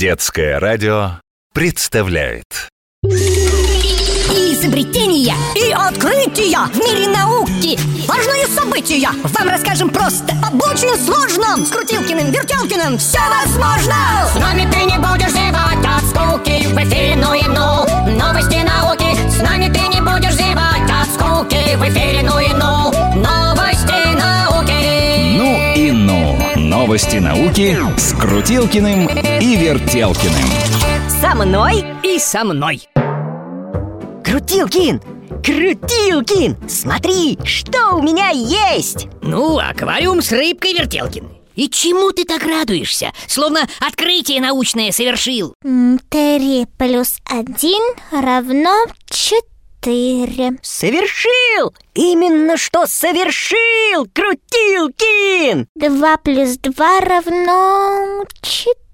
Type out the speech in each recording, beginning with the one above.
Детское радио представляет. Изобретения и открытия в мире науки. Важные события. Вам расскажем просто Об очень сложном. С Крутилкиным, Вертелкиным все возможно. С нами ты не будешь зевать от скуки В эфире ну и ну. Новости науки. С нами ты Новости науки с Крутилкиным и Вертелкиным Со мной И со мной Крутилкин! Крутилкин! Смотри, что у меня есть! Ну, аквариум с рыбкой, Вертелкин И чему ты так радуешься? Словно открытие научное совершил Три плюс один равно четыре. Совершил! Именно что совершил, Крутилкин! Два плюс два равно четыре.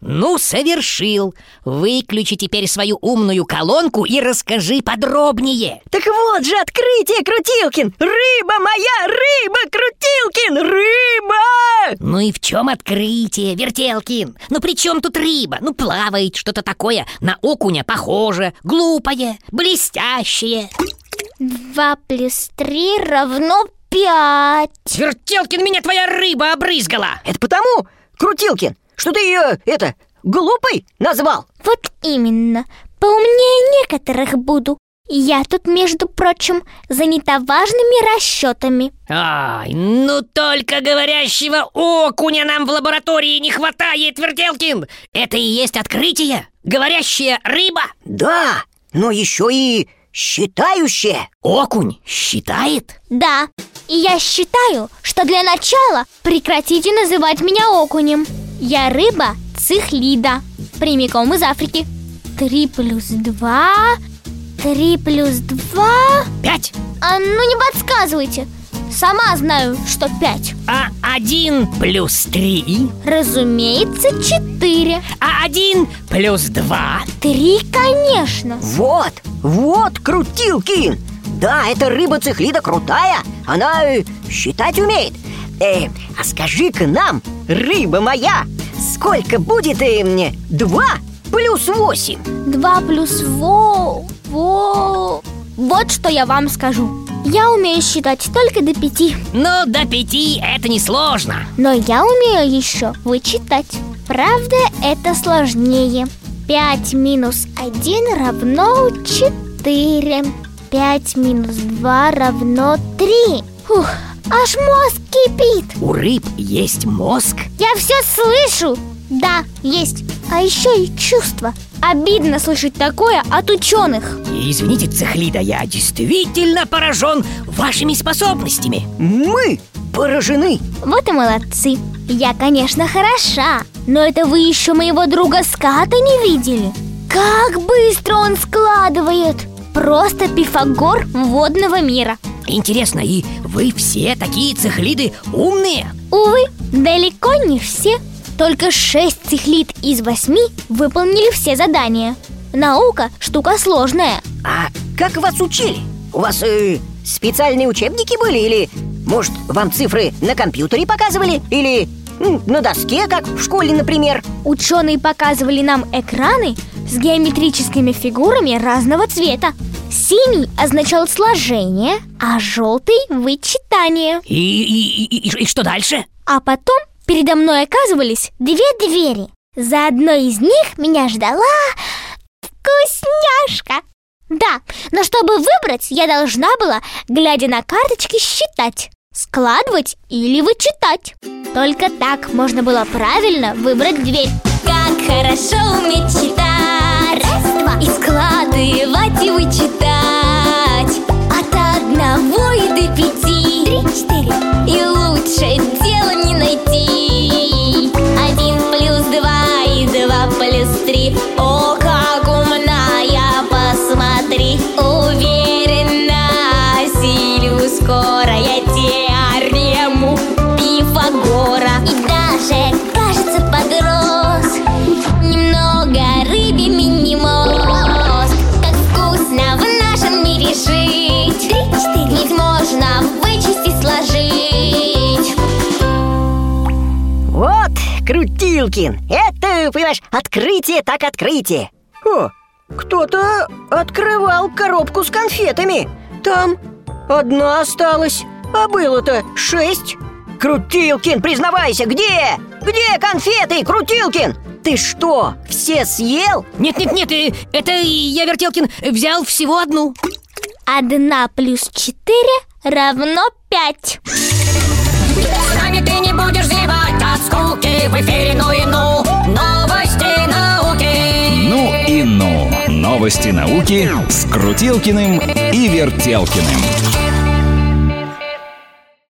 Ну, совершил Выключи теперь свою умную колонку и расскажи подробнее Так вот же открытие, Крутилкин! Рыба моя, рыба, Крутилкин, рыба! Ну и в чем открытие, Вертелкин? Ну при чем тут рыба? Ну плавает что-то такое На окуня похоже, глупое, блестящее Два плюс три равно пять. Вертелкин, меня твоя рыба обрызгала Это потому, Крутилкин, что ты ее, это, глупой назвал? Вот именно. Поумнее некоторых буду. Я тут, между прочим, занята важными расчетами. Ай, ну только говорящего окуня нам в лаборатории не хватает, Вертелкин Это и есть открытие? Говорящая рыба? Да, но еще и считающая Окунь считает? Да, и я считаю, что для начала прекратите называть меня окунем. Я рыба цихлида, прямиком из Африки. Три плюс два... Три плюс два... Пять А ну не подсказывайте. Сама знаю, что пять. А один плюс три Разумеется, четыре. А один плюс два Три, конечно. Вот, вот Крутилкин Да, эта рыба-цихлида крутая Она э, считать умеет э, А скажи-ка нам, рыба моя Сколько будет э, мне два плюс восемь? Два плюс во... во... Вот что я вам скажу. Я умею считать только до пяти. Ну, до пяти это несложно Но я умею еще вычитать. Правда, это сложнее. 5 минус 1 равно 4. 5 минус 2 равно 3. Фух, аж мозг кипит. У рыб есть мозг Я все слышу. Да, есть. А еще и чувство. Обидно слышать такое от ученых. И, Извините, Цехлида, я действительно поражен вашими способностями Мы поражены Вот и молодцы. Я, конечно, хороша, но это вы еще моего друга Ската не видели. Как быстро он складывает! Просто Пифагор водного мира. Интересно, и вы все такие цехлиды умные? Увы, далеко не все. Только шесть цихлит из восьми выполнили все задания. Наука – штука сложная. А как вас учили? У вас э, специальные учебники были? Или, может, вам цифры на компьютере показывали? Или на доске, как в школе, например? Ученые показывали нам экраны с геометрическими фигурами разного цвета. Синий означал сложение, а желтый – вычитание. И, и, и- и- и что дальше? А потом передо мной оказывались две двери. За одной из них меня ждала вкусняшка. Да, но чтобы выбрать, я должна была, глядя на карточки, считать, складывать или вычитать. Только так можно было правильно выбрать дверь. Как хорошо уметь читать Раз, два И складывать и вычитать и до пяти. Три, четыре. И Крутилкин. Это, понимаешь, открытие так открытие. О, кто-то открывал коробку с конфетами. Там одна осталась, а было-то шесть. Крутилкин, признавайся, где? Где конфеты, Крутилкин? Ты что, все съел? Нет-нет-нет, э, это я, Вертелкин, взял всего одну. Одна плюс четыре равно пять. С нами ты не будешь зевать скуки В эфире ну и ну Новости науки Ну и ну. Новости науки с Крутилкиным и Вертелкиным.